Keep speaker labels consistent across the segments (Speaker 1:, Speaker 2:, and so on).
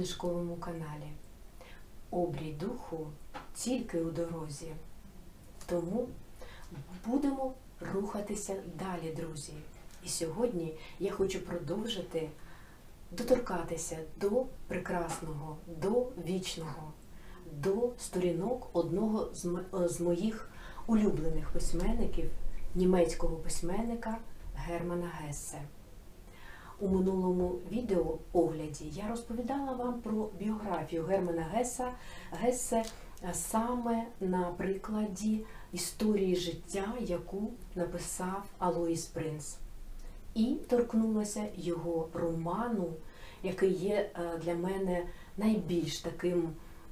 Speaker 1: книжковому каналі. Обрій духу тільки у дорозі. Тому будемо рухатися далі, друзі. І сьогодні я хочу продовжити доторкатися до прекрасного, до вічного, до сторінок одного з е, моїх улюблених письменників, німецького письменника Германа Гессе. У минулому відео огляді я розповідала вам про біографію Германа Геса, Гессе е, саме на прикладі історії життя, яку написав Алоїс Принц. І торкнулася його роману, який є е, для мене найбільш таким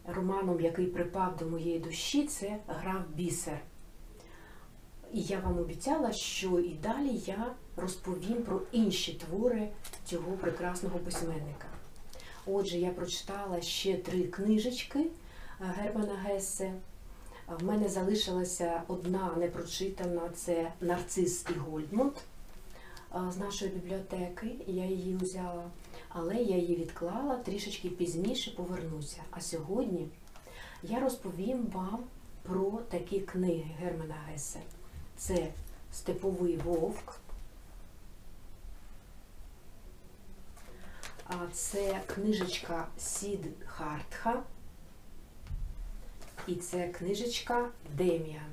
Speaker 1: романом, який припав до моєї душі, це Граф Бісер. І я вам обіцяла, що і далі я розповім про інші твори цього прекрасного письменника. Отже, я прочитала ще три книжечки е, Германа Гессе. В мене залишилася одна непрочитана це Нарцис і Гольдмунд з нашої бібліотеки. Я її взяла, але я її відклала трішечки пізніше повернуся. А сьогодні я розповім вам про такі книги Германа Гессе. Це Степовий вовк. Це книжечка Сід Хартха. І це книжечка Деміан.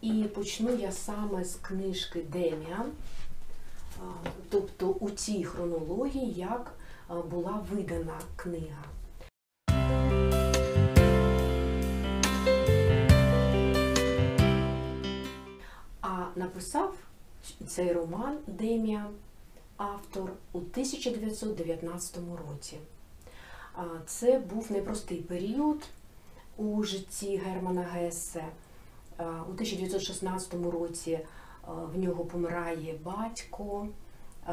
Speaker 1: І почну я саме з книжки Деміан, тобто у тій хронології, як була видана книга. А написав цей роман Деміан автор у 1919 році. Це був непростий період у житті Германа Гессе. А, У 1916 році в нього помирає батько,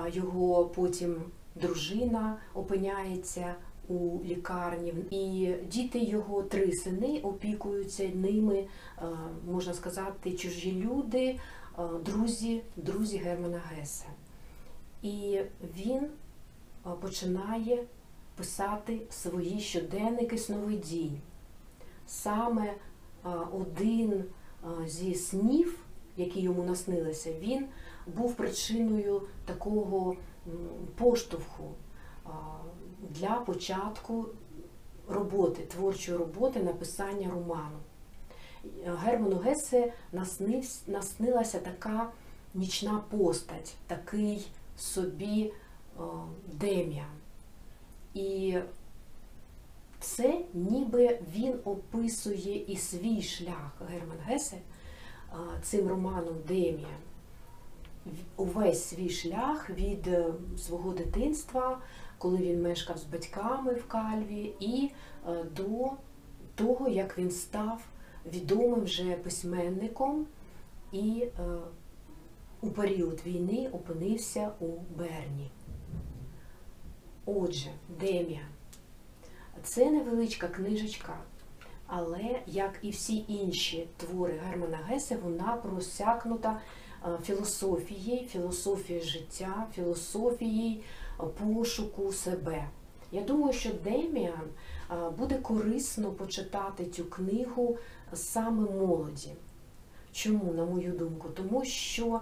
Speaker 1: його потім дружина опиняється у лікарні, і діти його, три сини, опікуються ними, можна сказати, чужі люди, друзі, друзі Германа Гесе. І він починає писати свої щоденники сновидінь. Саме один зі снів, які йому наснилися, він був причиною такого поштовху для початку роботи, творчої роботи, написання роману. Герману Гесе наснилася така нічна постать, такий собі о, Дем'ян. І це ніби він описує і свій шлях Герман Гесе цим романом Дем'ян. Увесь свій шлях від е, свого дитинства, коли він мешкав з батьками в Кальві, і е, до того, як він став відомим вже письменником і е, у період війни опинився у Берні. Отже, Дем'ян. Це невеличка книжечка, але, як і всі інші твори Германа Гесе, вона просякнута е, філософією, філософією життя, філософією е, пошуку себе. Я думаю, що Деміан е, буде корисно почитати цю книгу саме молоді. Чому, на мою думку? Тому що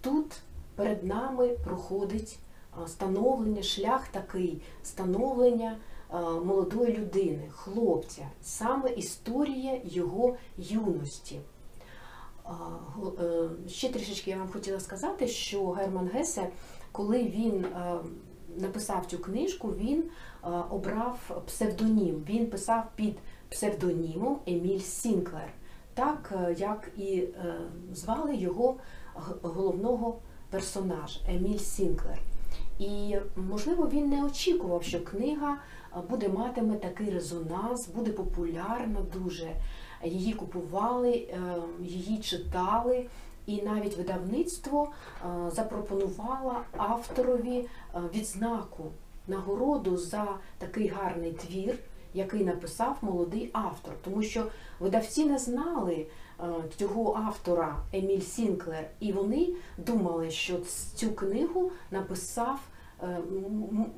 Speaker 1: тут перед нами проходить е, становлення, шлях такий, становлення е, молодої людини, хлопця, саме історія його юності. Е, Ще трішечки я вам хотіла сказати, що Герман Гесе, коли він е, написав цю книжку, він е, обрав псевдонім. Він писав під псевдонімом Еміль Сінклер, так е, як і е, звали його головного персонажа Еміль Сінклер. І можливо він не очікував, що книга е, буде матиме такий резонанс, буде популярна дуже. Її купували, її читали, і навіть видавництво запропонувало авторові відзнаку, нагороду за такий гарний твір, який написав молодий автор. Тому що видавці не знали е, цього автора Еміль Сінклер, і вони думали, що цю книгу написав е,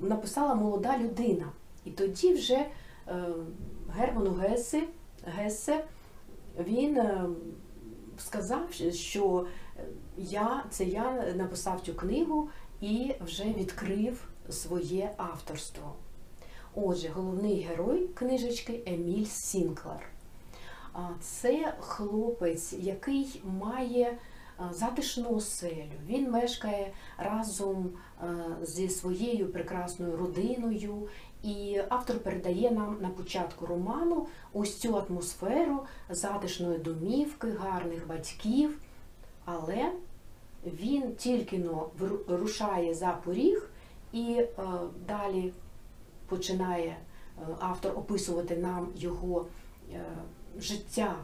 Speaker 1: написала молода людина. І тоді вже е, Герману Гесе, Гесе він сказав, що я, це я написав цю книгу і вже відкрив своє авторство. Отже, головний герой книжечки Еміль Сінклер. Це хлопець, який має затишну оселю. Він мешкає разом зі своєю прекрасною родиною, і автор передає нам на початку роману ось цю атмосферу затишної домівки, гарних батьків. Але він тільки но рушає за поріг і е, далі починає е, автор описувати нам його е, життя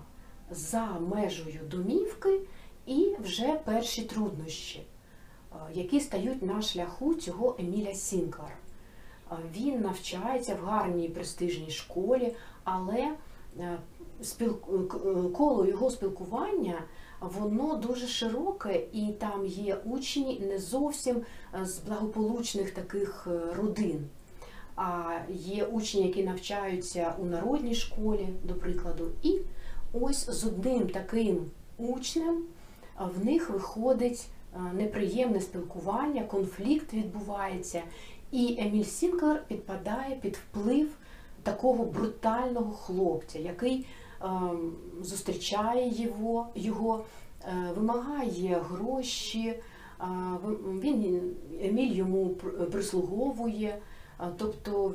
Speaker 1: за межею домівки і вже перші труднощі, е, які стають на шляху цього Еміля Сінклера. Він навчається в гарній престижній школі, але коло його спілкування воно дуже широке, і там є учні не зовсім з благополучних таких родин. А є учні, які навчаються у народній школі, до прикладу, і ось з одним таким учнем в них виходить неприємне спілкування, конфлікт відбувається, і Еміль Сінклер підпадає під вплив такого брутального хлопця, який ем, зустрічає його, його е, вимагає гроші. Він Еміль йому прислуговує. Тобто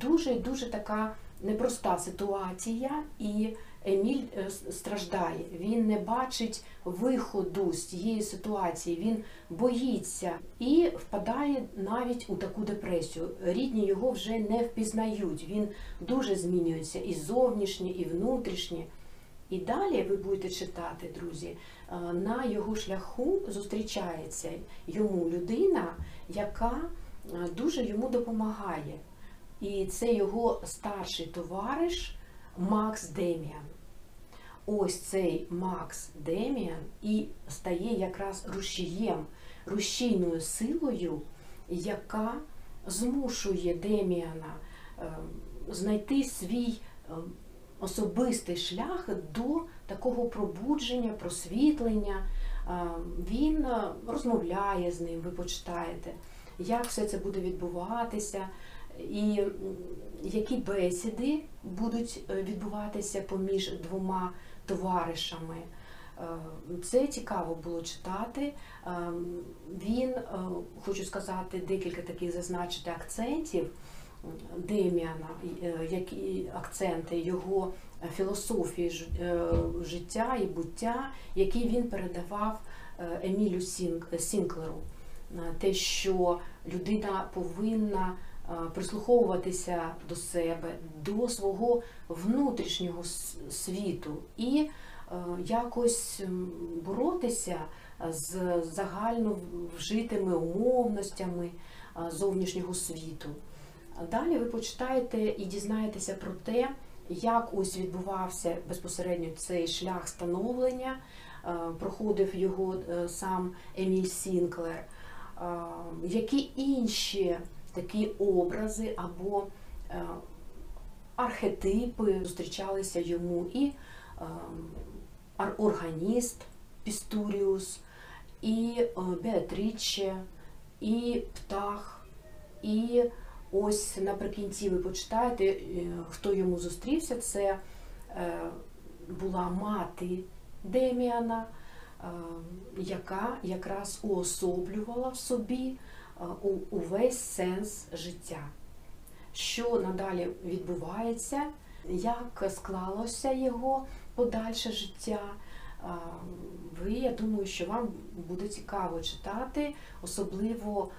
Speaker 1: дуже дуже така непроста ситуація, і Еміль е, страждає. Він не бачить виходу з цієї ситуації, він боїться і впадає навіть у таку депресію. Рідні його вже не впізнають. Він дуже змінюється і зовнішнє, і внутрішнє. І далі ви будете читати, друзі, е, на його шляху зустрічається йому людина, яка дуже йому допомагає. І це його старший товариш Макс Деміан. Ось цей Макс Деміан і стає якраз рушієм, рушійною силою, яка змушує Деміана е, знайти свій е, особистий шлях до такого пробудження, просвітлення. Е, Він е, розмовляє з ним, ви почитаєте, як все це буде відбуватися, і які бесіди будуть е, відбуватися поміж двома товаришами. Е, Це цікаво було читати. Е, Він, хочу сказати, декілька таких зазначити акцентів Деміана, які акценти його філософії життя і буття, які він передавав Емілю Сінк- Сінклеру. Е, Те, що людина повинна е, прислуховуватися до себе, до свого внутрішнього світу і е, якось боротися з загально вжитими умовностями зовнішнього світу. Далі ви почитаєте і дізнаєтеся про те, як ось відбувався безпосередньо цей шлях становлення, проходив його сам Еміль Сінклер, які інші такі образи або е, архетипи зустрічалися йому і е, органіст Пістуріус, і е, Беатріче, і птах, і ось наприкінці ви почитаєте, хто йому зустрівся. Це була мати Деміана, яка якраз уособлювала в собі е, увесь сенс життя. Що надалі відбувається, як склалося його подальше життя. Ви, я думаю, що вам буде цікаво читати, особливо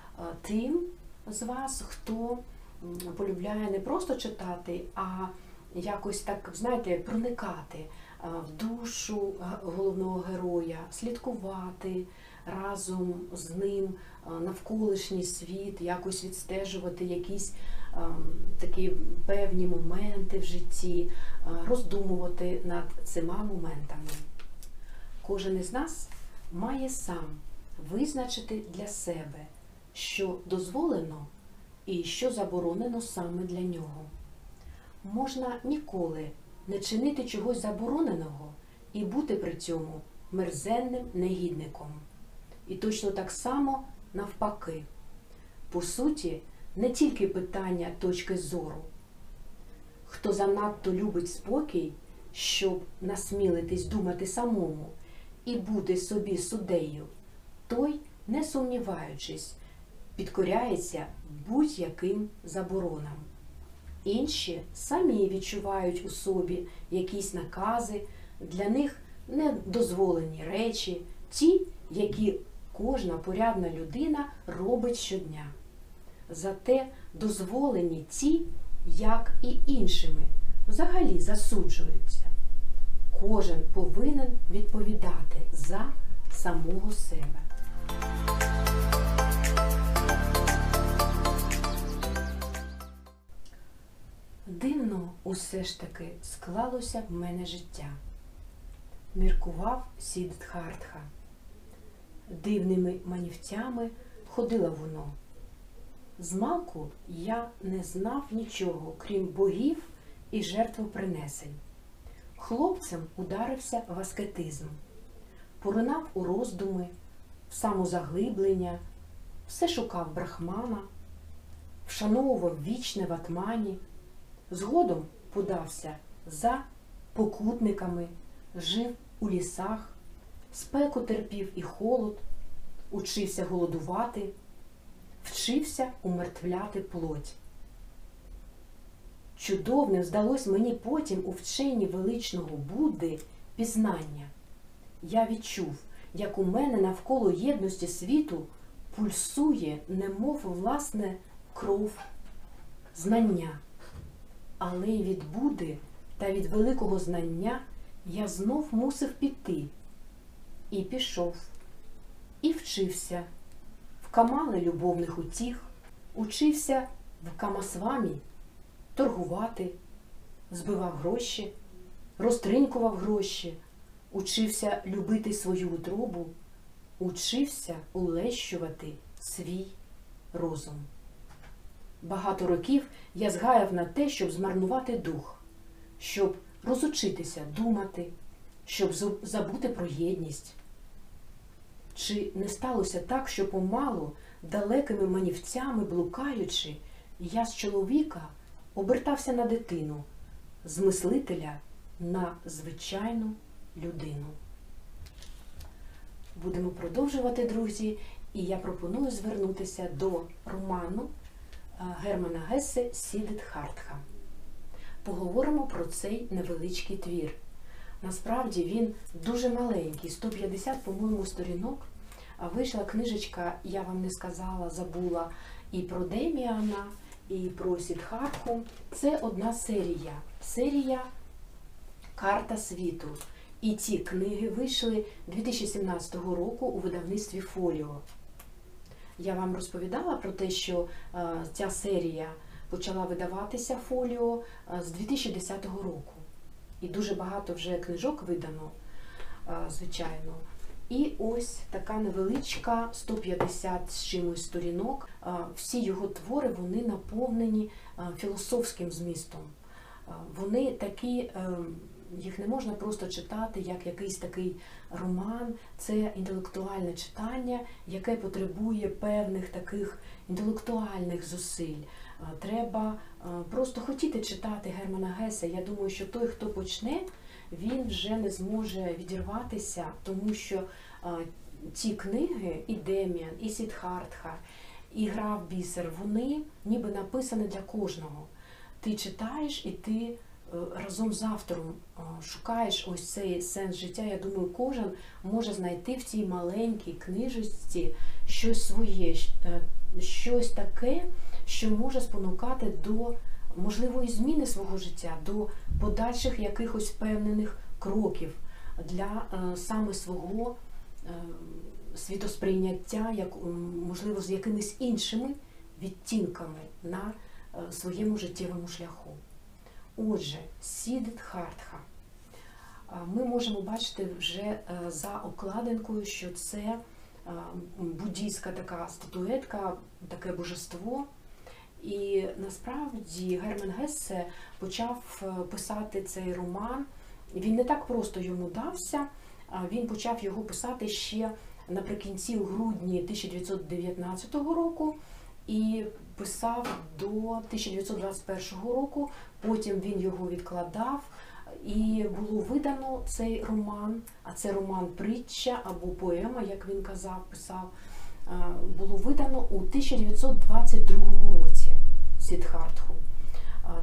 Speaker 1: тим з вас, хто полюбляє не просто читати, а якось так, знаєте, проникати в душу головного героя, слідкувати разом з ним навколишній світ, якось відстежувати якісь такі певні моменти в житті, роздумувати над цими моментами. Кожен із нас має сам визначити для себе, що дозволено і що заборонено саме для нього. Можна ніколи не чинити чогось забороненого і бути при цьому мерзенним негідником. І точно так само навпаки. По суті, не тільки питання точки зору. Хто занадто любить спокій, щоб насмілитись думати самому і бути собі суддею, той, не сумніваючись, підкоряється будь-яким заборонам. Інші самі відчувають у собі якісь накази, для них недозволені речі, ті, які кожна порядна людина робить щодня. Зате дозволені ті, як і іншими, взагалі засуджуються. Кожен повинен відповідати за самого себе. Дивно усе ж таки склалося в мене життя. Міркував Сіддхартха. Дивними манівцями ходила воно. Змалку я не знав нічого, крім богів і жертвопринесень. Хлопцем ударився в аскетизм, поринав у роздуми, в самозаглиблення, все шукав брахмана, вшановував вічне в атмані, згодом подався за покутниками, жив у лісах, спеку терпів і холод, учився голодувати, вчився умертвляти плоть. Чудовним здалось мені потім у вченні величного Будди пізнання. Я відчув, як у мене навколо єдності світу пульсує, немов власне кров, знання. Але й від Будди та від великого знання я знов мусив піти. І пішов, і вчився, в камали любовних утіх, учився в камасвамі торгувати, збивав гроші, розтринькував гроші, учився любити свою утробу, учився улещувати свій розум. Багато років я згаяв на те, щоб змарнувати дух, щоб розучитися думати, щоб забути про єдність. Чи не сталося так, що помалу, далекими манівцями блукаючи, я з чоловіка обертався на дитину, з мислителя на звичайну людину? Будемо продовжувати, друзі, і я пропоную звернутися до роману Германа Гесе Сідетхартха. Поговоримо про цей невеличкий твір. Насправді він дуже маленький, 150, по-моєму, сторінок. Вийшла книжечка, я вам не сказала, забула і про Деміана, і про Сідхартху. Це одна серія. Серія Карта світу. І ці книги вийшли 2017 року у видавництві Фоліо. Я вам розповідала про те, що ця серія почала видаватися фоліо з 2010 року. І дуже багато вже книжок видано, звичайно. І ось така невеличка 150 з чимось сторінок. Всі його твори вони наповнені філософським змістом. Вони такі, ем, їх не можна просто читати як якийсь такий роман, це інтелектуальне читання, яке потребує певних таких інтелектуальних зусиль. Треба просто хотіти читати Германа Геса. Я думаю, що той, хто почне, він вже не зможе відірватися, тому що ці книги, і Деміан, і Сідхартха, і Гра в бісер, вони ніби написані для кожного. Ти читаєш і ти разом з автором шукаєш ось цей сенс життя. Я думаю, кожен може знайти в цій маленькій книжечці щось своє, е, щось таке, що може спонукати до можливої зміни свого життя, до подальших якихось впевнених кроків для е, саме свого світосприйняття, як можливо, з якимись іншими відтінками на своєму життєвому шляху. Отже, Сідет Хартха. Ми можемо бачити вже за окладинкою, що це е, буддійська така статуетка, таке божество. І насправді Герман Гессе почав е, писати цей роман. Він не так просто йому дався. Він почав його писати ще наприкінці грудні 1919 року і писав до 1921 року. Потім він його відкладав, і було видано цей роман. А це роман притча або поема, як він казав, писав. е, Було видано у 1922 році Сідхартху.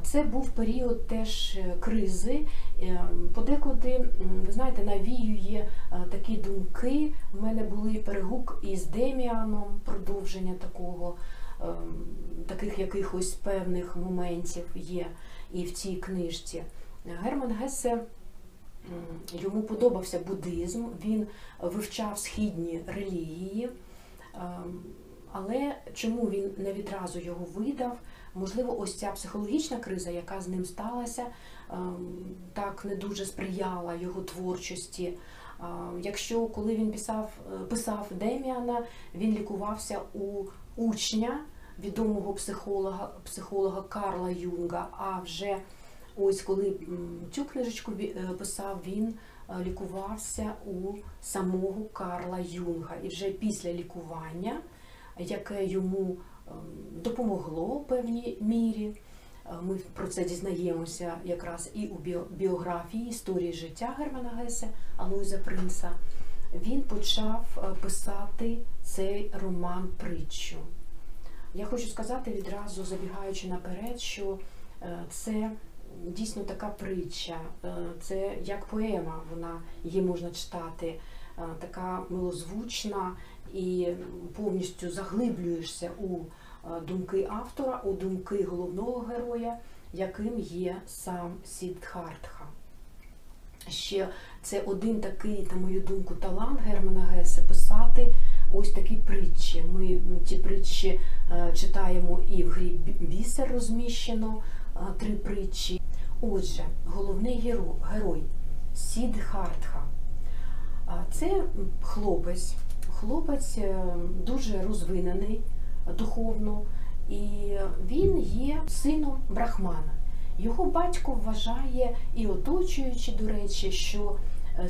Speaker 1: Це був період теж е, кризи. Е, Подекуди, ви знаєте, навіює е, такі думки. У мене були перегук із Деміаном, продовження такого, ем, таких якихось певних моментів є і в цій книжці. Герман Гесе йому подобався буддизм, він вивчав східні релігії. Ем, Але чому він не відразу його видав? Можливо, ось ця психологічна криза, яка з ним сталася, ем, так не дуже сприяла його творчості. Якщо коли він писав, е, писав Деміана, він лікувався у учня відомого психолога, психолога Карла Юнга. А вже ось коли цю книжечку е, писав, він е, лікувався у самого Карла Юнга. І вже після лікування, яке йому ем, допомогло в певній мірі. Е, Ми про це дізнаємося якраз і у біо- біографії історії життя Германа Гесе Алуїза Принца. Він почав писати цей роман притчу. Я хочу сказати відразу, забігаючи наперед, що е, це дійсно така притча, е, це як поема, вона її можна читати, е, така милозвучна і повністю заглиблюєшся у думки автора, у думки головного героя, яким є сам Сіддхартха. Ще це один такий, на мою думку, талант Германа Гесе писати ось такі притчі. Ми ті притчі е, читаємо і в грі Бі- бісер розміщено е, три притчі. Отже, головний герой, герой Сіддхартха. А Це хлопець, хлопець е, дуже розвинений духовно, і він є сином брахмана. Його батько вважає і оточуючи, до речі, що е,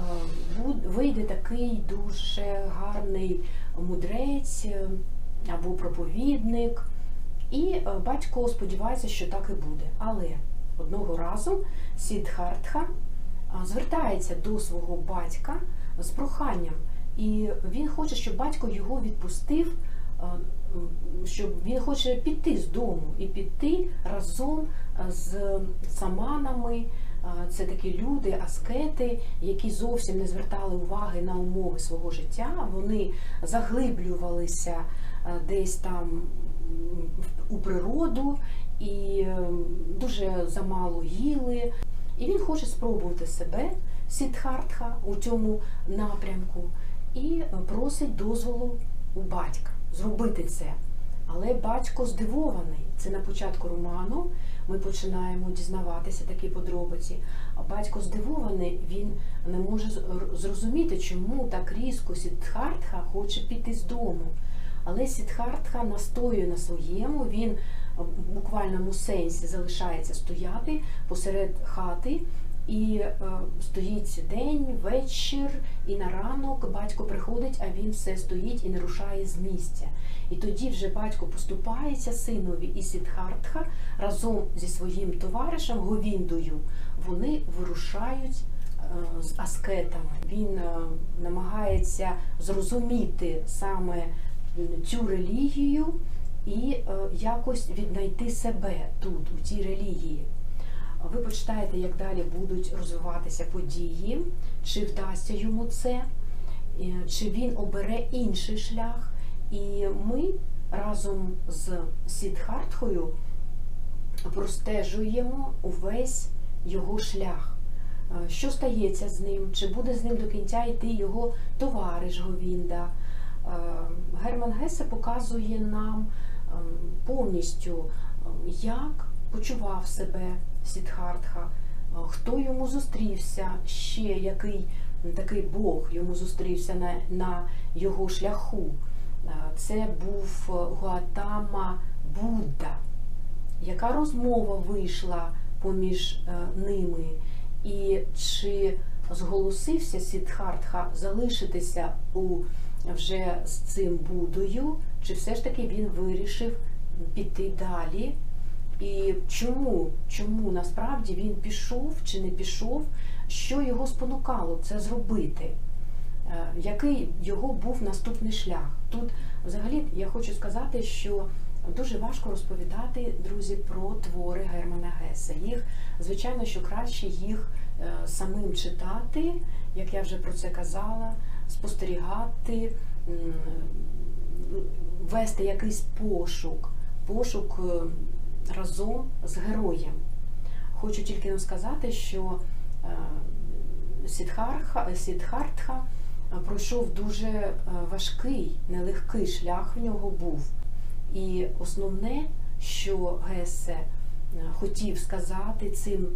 Speaker 1: е, вийде такий дуже гарний мудрець е, або проповідник. І е, батько сподівається, що так і буде. Але одного разу Сіддхартха а, звертається до свого батька з проханням, і він хоче, щоб батько його відпустив, щоб він хоче піти з дому і піти разом з саманами. Це такі люди, аскети, які зовсім не звертали уваги на умови свого життя. Вони заглиблювалися десь там у природу і ем, дуже замало їли. І він хоче спробувати себе, Сідхартха, у цьому напрямку, і е, просить дозволу у батька зробити це. Але батько здивований. Це на початку роману. Ми починаємо дізнаватися такі подробиці. А батько здивований, він не може зрозуміти, чому так різко Сідхартха хоче піти з дому. Але Сідхартха настоює на своєму, він в буквальному сенсі залишається стояти посеред хати, і е, стоїть день, вечір, і на ранок батько приходить, а він все стоїть і не рушає з місця. І тоді вже батько поступається синові і Сідхартха разом зі своїм товаришем Говіндою. Вони вирушають е, з аскетами. Він е, намагається зрозуміти саме цю релігію і якось віднайти себе тут, у цій релігії. Ви почитаєте, як далі будуть розвиватися події, чи вдасться йому це, чи він обере інший шлях. І ми разом з Сідхартхою простежуємо увесь його шлях. Е, Що стається з ним? Чи буде з ним до кінця йти його товариш Говінда? Е, Герман Гесе показує нам е, повністю, е, як почував себе Сідхартха, е, хто йому зустрівся, ще який такий Бог йому зустрівся на, на його шляху. Е, Це був Гуатама Будда. Яка розмова вийшла поміж е, ними? І чи зголосився Сідхартха залишитися у вже з цим Будою, чи все ж таки він вирішив піти далі? І чому, чому насправді він пішов чи не пішов, що його спонукало це зробити? Е, Який його був наступний шлях? Тут взагалі я хочу сказати, що дуже важко розповідати, друзі, про твори Германа Геса. Їх, звичайно, що краще їх е, самим читати, як я вже про це казала, спостерігати, вести якийсь пошук, пошук е, разом з героєм. Хочу тільки сказати, що е, Сідхартха е, пройшов дуже е, важкий, нелегкий шлях в нього був. І основне, що Гесе хотів сказати цим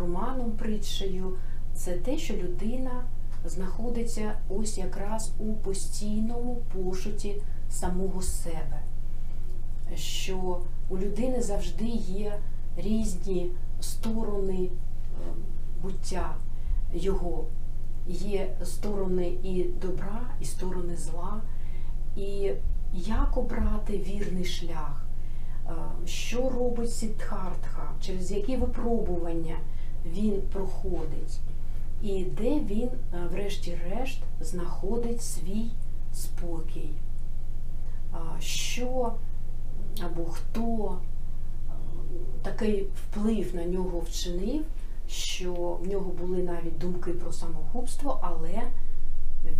Speaker 1: романом, притчею, це те, що людина знаходиться ось якраз у постійному пошуті самого себе. Що у людини завжди є різні сторони е, буття його. Є сторони і добра, і сторони зла. І як обрати вірний шлях? Е, Що робить Сідхартха, через які випробування він проходить, і де він, е, врешті-решт, знаходить свій спокій? Що або хто е, такий вплив на нього вчинив, що в нього були навіть думки про самогубство, але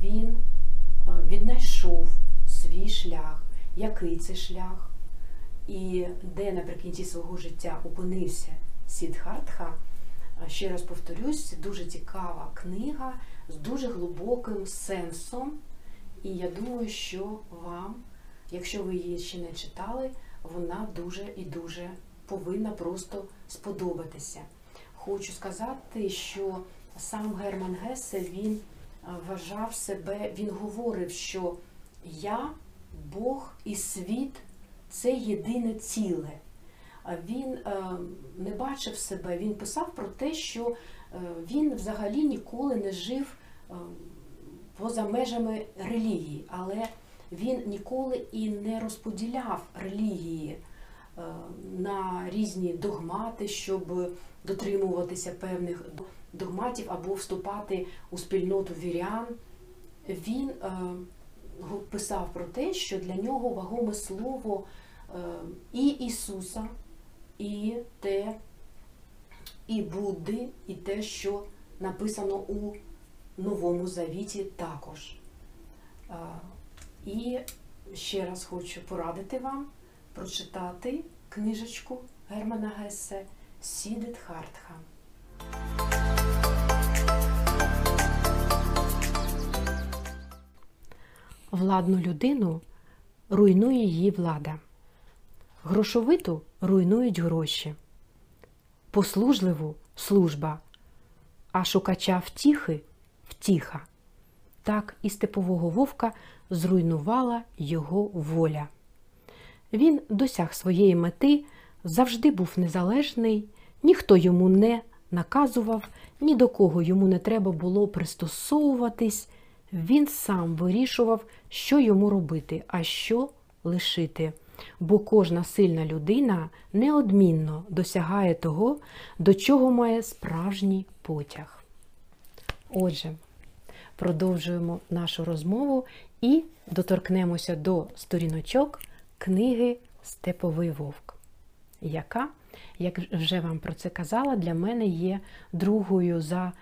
Speaker 1: він е, віднайшов свій шлях, який це шлях, і де наприкінці свого життя опинився Сідхартха. Ще раз повторюсь, дуже цікава книга з дуже глибоким сенсом. І я думаю, що вам, якщо ви її ще не читали, вона дуже і дуже повинна просто сподобатися. Хочу сказати, що сам Герман Гесе він е, вважав себе, він говорив, що я, Бог і світ це єдине ціле. Він е, не бачив себе, він писав про те, що е, він взагалі ніколи не жив е, поза межами релігії, але він ніколи і не розподіляв релігії е, на різні догмати, щоб дотримуватися певних догматів або вступати у спільноту вірян. Він е, писав про те, що для нього вагоме слово е, і Ісуса, і те, і Будди, і те, що написано у Новому Завіті також. І ще раз хочу порадити вам прочитати книжечку Германа Гессе Сідет Хартха. Владну людину руйнує її влада. Грошовиту руйнують гроші. Послужливу служба, а шукача втіхи втіха. Так і степового вовка зруйнувала його воля. Він досяг своєї мети, завжди був незалежний, ніхто йому не наказував, ні до кого йому не треба було пристосовуватись. Він сам вирішував, що йому робити, а що лишити. Бо кожна сильна людина неодмінно досягає того, до чого має справжній потяг. Отже, продовжуємо нашу розмову і доторкнемося до сторіночок книги Степовий вовк, яка, як вже вам про це казала, для мене є другою за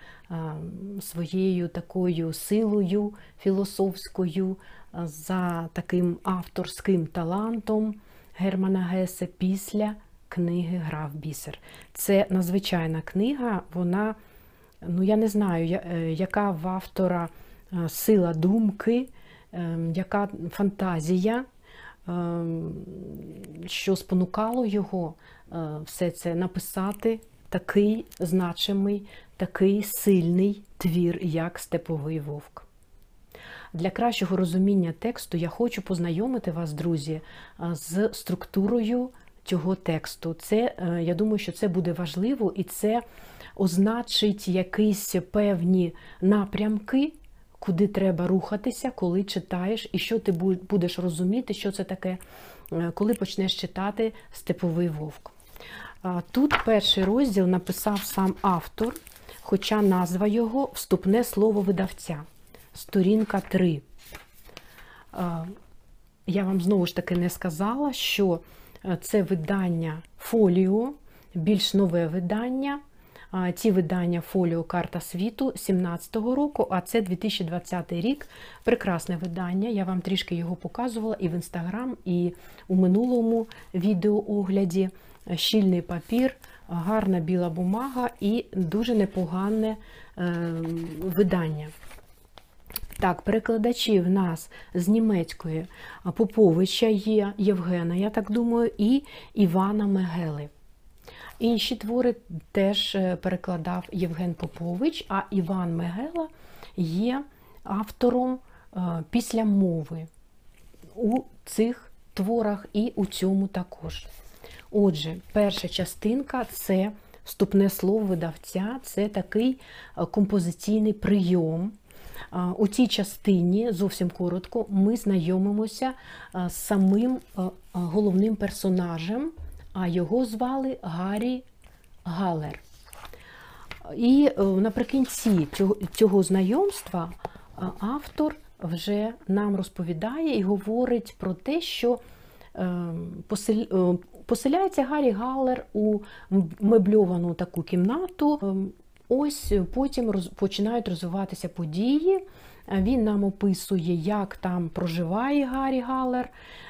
Speaker 1: своєю такою силою філософською, за таким авторським талантом Германа Гесе після книги Граф Бісер. Це надзвичайна книга, вона, ну я не знаю, е, яка в автора е, сила думки, е, яка фантазія, що спонукало його все це написати такий значимий такий сильний твір, як Степовий Вовк. Для кращого розуміння тексту я хочу познайомити вас, друзі, з структурою цього тексту. Це, е, Я думаю, що це буде важливо і це означить якісь певні напрямки, куди треба рухатися, коли читаєш, і що ти будеш розуміти, що це таке, е, коли почнеш читати Степовий Вовк. Тут перший розділ написав сам автор, хоча назва його вступне слово видавця. Сторінка 3. Я вам знову ж таки не сказала, що це видання фоліо, більш нове видання. Ці видання фоліо Карта світу 17-го року, а це 2020 рік. Прекрасне видання. Я вам трішки його показувала і в інстаграм, і у минулому відеоогляді. Щільний папір, гарна біла бумага і дуже непогане е, видання. Так, перекладачі в нас з німецької Поповича є Євгена, я так думаю, і Івана Мегели. Інші твори теж е, перекладав Євген Попович, а Іван Мегела є автором е, після мови у цих творах і у цьому також. Отже, перша частинка це вступне слово видавця, це такий е, композиційний прийом. У цій частині зовсім коротко ми знайомимося з самим головним персонажем а його звали Гаррі Галер. І е, наприкінці цього, знайомства е, автор вже нам розповідає і говорить про те, що е, поселяється Гаррі Галер у мебльовану таку кімнату. Ось потім починають розвиватися події. Він нам описує, як там проживає Гаррі Галер,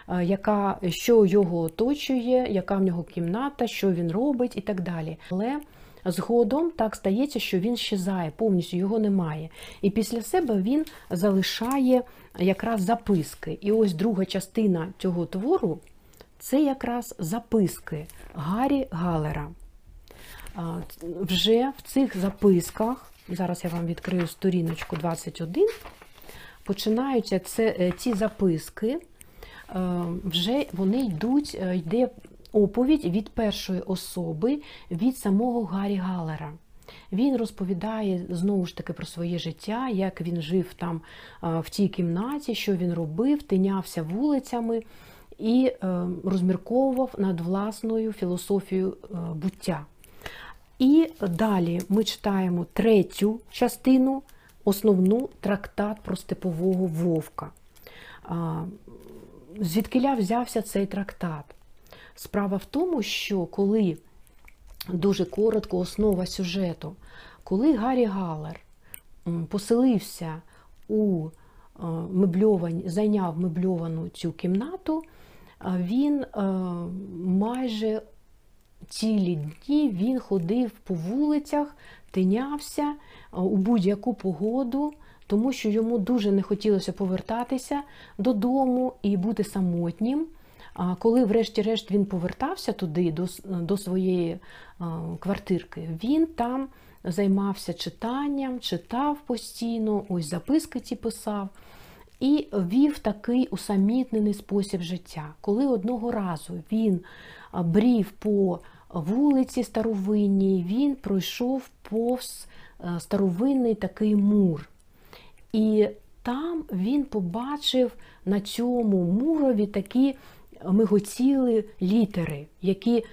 Speaker 1: е, яка, що його оточує, яка в нього кімната, що він робить і так далі. Але згодом так стається, що він щезає, повністю його немає. І після себе він залишає якраз записки. І ось друга частина цього твору це якраз записки Гаррі Галера. Вже в цих записках. Зараз я вам відкрию сторіночку 21. Починаються це, е, ці записки, е, вже вони йдуть, е, йде оповідь від першої особи, від самого Гаррі Галера. Він розповідає знову ж таки про своє життя, як він жив там в тій кімнаті, що він робив, тинявся вулицями і розмірковував над власною філософією буття. І далі ми читаємо третю частину, основну трактат про степового вовка. Звідкиля взявся цей трактат? Справа в тому, що коли дуже коротко основа сюжету, коли Гаррі Галер поселився у мебльовані, зайняв мебльовану цю кімнату, він майже цілі дні він ходив по вулицях, тинявся у будь-яку погоду, тому що йому дуже не хотілося повертатися додому і бути самотнім. А коли, врешті-решт, він повертався туди, до до своєї квартирки, він там займався читанням, читав постійно, ось записки ці писав. І вів такий усамітнений спосіб життя. Коли одного разу він брів по вулиці старовинній, він пройшов повз е, старовинний такий мур. І там він побачив на цьому мурові такі мигоціли літери, які е,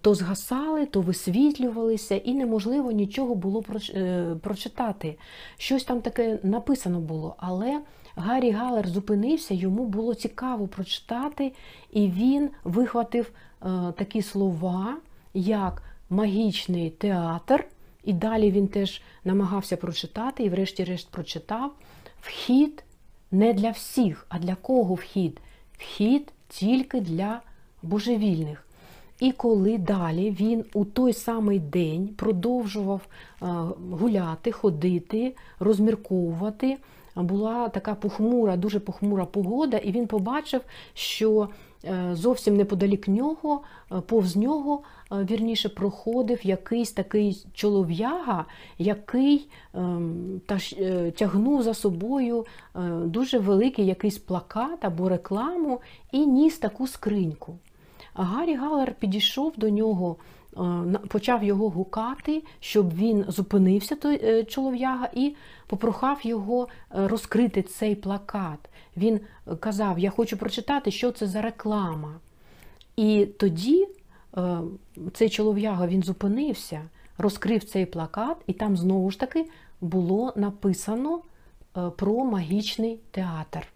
Speaker 1: то згасали, то висвітлювалися, і неможливо нічого було е, прочитати. Щось там таке написано було. Але Гаррі Галер зупинився, йому було цікаво прочитати, і він вихватив такі слова, як магічний театр, і далі він теж намагався прочитати, і, врешті-решт, прочитав вхід не для всіх, а для кого вхід? Вхід тільки для божевільних. І коли далі він у той самий день продовжував е, гуляти, ходити, розмірковувати,
Speaker 2: була така похмура, дуже похмура погода, і він побачив, що е, зовсім неподалік нього, е, повз нього, е, вірніше, проходив якийсь такий чолов'яга, який ем, та тягнув за собою дуже великий якийсь плакат або рекламу і ніс таку скриньку. Гаррі Галер підійшов до нього, почав його гукати, щоб він зупинився, той е, чолов'яга, і попрохав його е, розкрити цей плакат. Він е, казав: Я хочу прочитати, що це за реклама. І тоді е, цей чолов'яга він зупинився, розкрив цей плакат, і там знову ж таки було написано е, про магічний театр.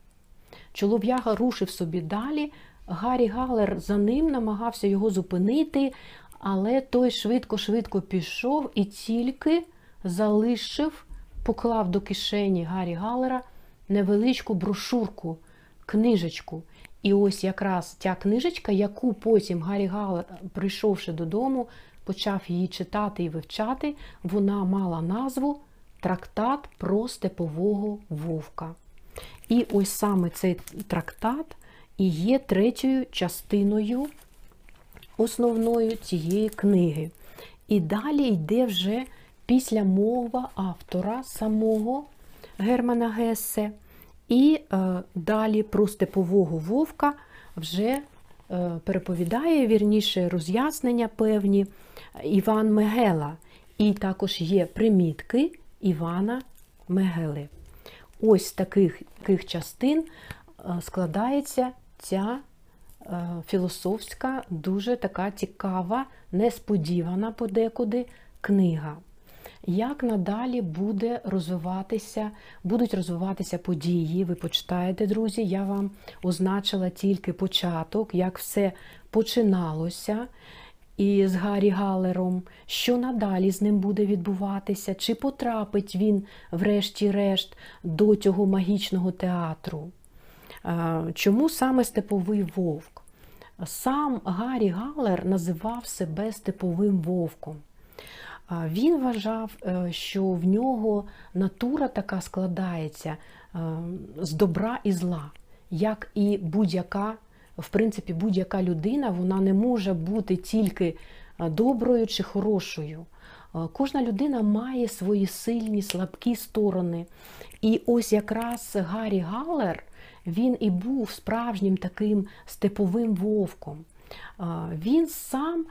Speaker 2: Чолов'яга рушив собі далі. Гаррі Галер за ним намагався його зупинити, але той швидко-швидко пішов і тільки залишив, поклав до кишені Гаррі Галера невеличку брошурку, книжечку. І ось якраз ця книжечка, яку потім Гаррі Галер, прийшовши додому, почав її читати і вивчати, вона мала назву Трактат про степового вовка. І ось саме цей трактат і є третьою частиною основною цієї книги. І далі йде вже після мова автора самого Германа Гессе. І е, далі про степового вовка вже е, переповідає вірніше роз'яснення певні Іван Мегела. І також є примітки Івана Мегели. Ось таких, таких частин е, складається ця філософська, дуже така цікава, несподівана подекуди книга. Як надалі буде розвиватися, будуть розвиватися події? Ви почитаєте, друзі. Я вам означила тільки початок, як все починалося із Гаррі Галером, що надалі з ним буде відбуватися, чи потрапить він, врешті-решт, до цього магічного театру. Е, Чому саме степовий вовк? Сам Гаррі Галер називав себе степовим вовком. Він вважав, е, що в нього натура така складається е, з добра і зла, як і будь-яка, в принципі, будь-яка людина, вона не може бути тільки е, доброю чи хорошою. Кожна людина має свої сильні, слабкі сторони. І ось якраз Гаррі Галер, він і був справжнім таким степовим вовком. Він сам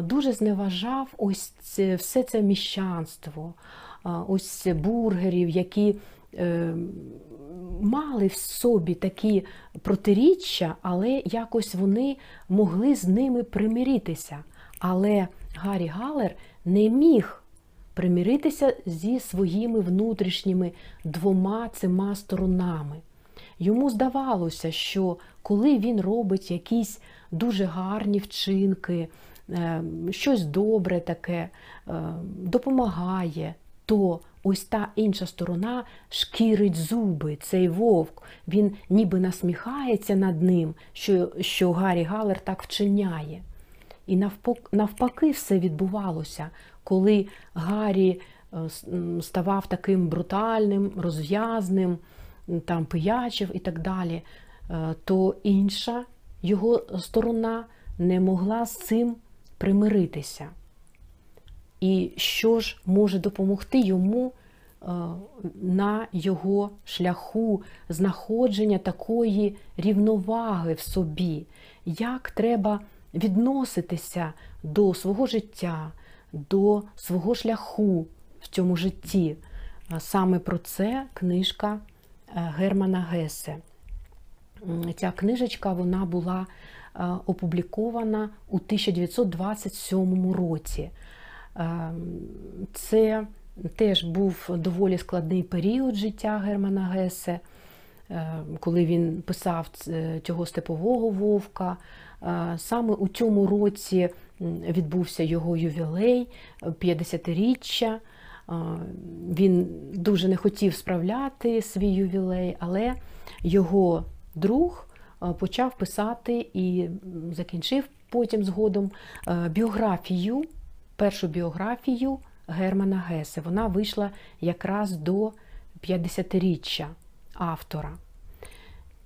Speaker 2: дуже зневажав ось це, все це міщанство, ось бургерів, які е, мали в собі такі протиріччя, але якось вони могли з ними примиритися. Але Гаррі Галер не міг примиритися зі своїми внутрішніми двома цими сторонами. Йому здавалося, що коли він робить якісь дуже гарні вчинки, е, щось добре таке, е, допомагає, то ось та інша сторона шкірить зуби, цей вовк. Він ніби насміхається над ним, що, що Гаррі Галер так вчиняє. І навпак- навпаки все відбувалося, коли Гаррі е, ставав таким брутальним, розв'язним, там пиячив і так далі, е, то інша його сторона не могла з цим примиритися. І що ж може допомогти йому е, на його шляху знаходження такої рівноваги в собі, як треба відноситися до свого життя, до свого шляху в цьому житті. Е, Саме про це книжка Германа Гесе. Ця книжечка вона була е, опублікована у 1927 році. Е, Це теж був доволі складний період життя Германа Гесе, е, коли він писав цього степового вовка. Е, Саме у цьому році відбувся його ювілей, е, 50-річчя. Він дуже не хотів справляти свій ювілей, але його друг почав писати і закінчив потім згодом біографію, першу біографію Германа Гесе. Вона вийшла якраз до 50-річчя автора.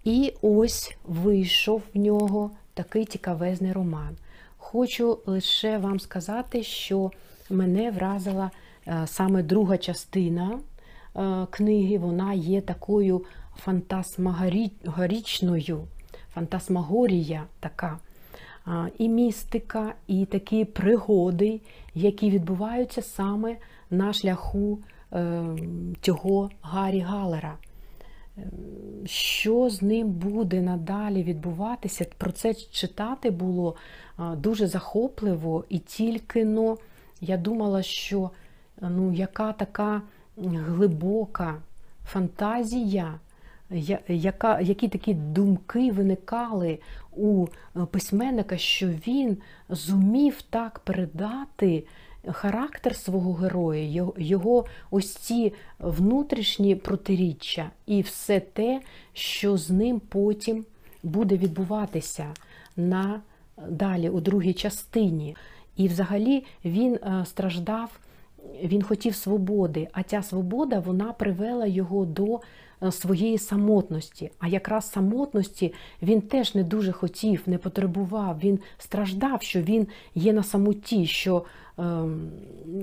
Speaker 2: І ось вийшов в нього такий цікавезний роман. Хочу лише вам сказати, що мене вразила саме друга частина е, книги. Вона є такою фантасмагорічною, фантасмагорія така. І містика, і такі пригоди, які відбуваються саме на шляху е, цього Гаррі Галера. Що з ним буде надалі відбуватися? Про це читати було дуже захопливо, і тільки но я думала, що ну, яка така глибока фантазія, яка, які такі думки виникали у е, письменника, що він зумів так передати характер свого героя, його- ось ці внутрішні протиріччя і все те, що з ним потім буде відбуватися на далі у другій частині. І взагалі він е, страждав, він хотів свободи, а ця свобода вона привела його до е, своєї самотності. А якраз самотності він теж не дуже хотів, не потребував. Він страждав, що він є на самоті, що ем,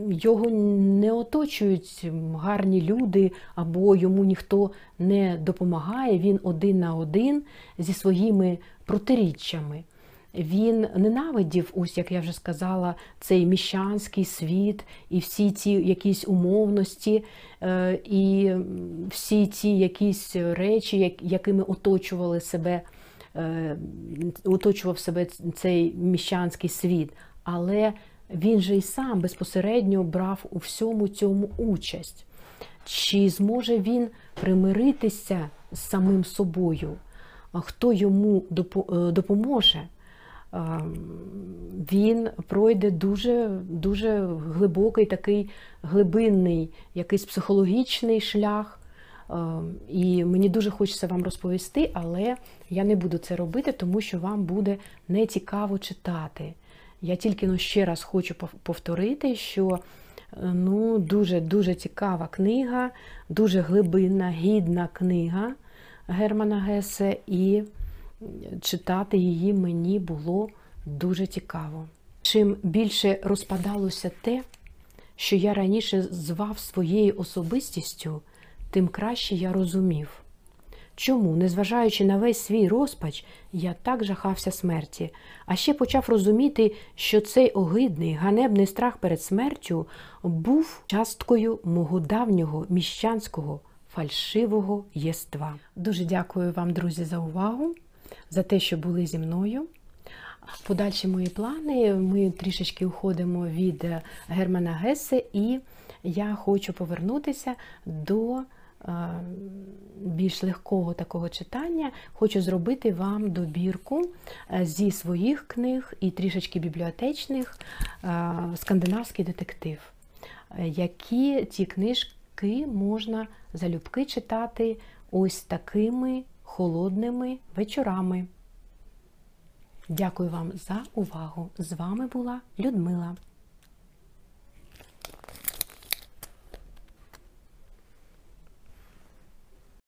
Speaker 2: його не оточують гарні люди, або йому ніхто не допомагає. Він один на один зі своїми протиріччями. Він ненавидів, ось як я вже сказала, цей міщанський світ і всі ці якісь умовності, е, і всі ці якісь речі, якими оточували себе, е, оточував себе цей міщанський світ. Але він же і сам безпосередньо брав у всьому цьому участь. Чи зможе він примиритися з самим собою? Хто йому е, допоможе? Він пройде дуже, дуже глибокий, такий глибинний, якийсь психологічний шлях. І мені дуже хочеться вам розповісти, але я не буду це робити, тому що вам буде не цікаво читати. Я тільки ну, ще раз хочу повторити, що е, ну, дуже дуже цікава книга, дуже глибинна, гідна книга Германа Гесе, і читати її мені було дуже цікаво. Чим більше розпадалося те, що я раніше звав своєю особистістю, тим краще я розумів. Чому, незважаючи на весь свій розпач, я так жахався смерті, а ще почав розуміти, що цей огидний, ганебний страх перед смертю був часткою мого давнього міщанського фальшивого єства. Дуже дякую вам, друзі, за увагу, за те, що були зі мною. Подальші мої плани. Ми трішечки уходимо від е, Германа Гесе, і я хочу повернутися до е, більш легкого такого читання. Хочу зробити вам добірку е, зі своїх книг і трішечки бібліотечних скандинавський детектив. Які ці книжки можна залюбки читати ось такими холодними вечорами. Дякую вам за увагу. З вами була Людмила.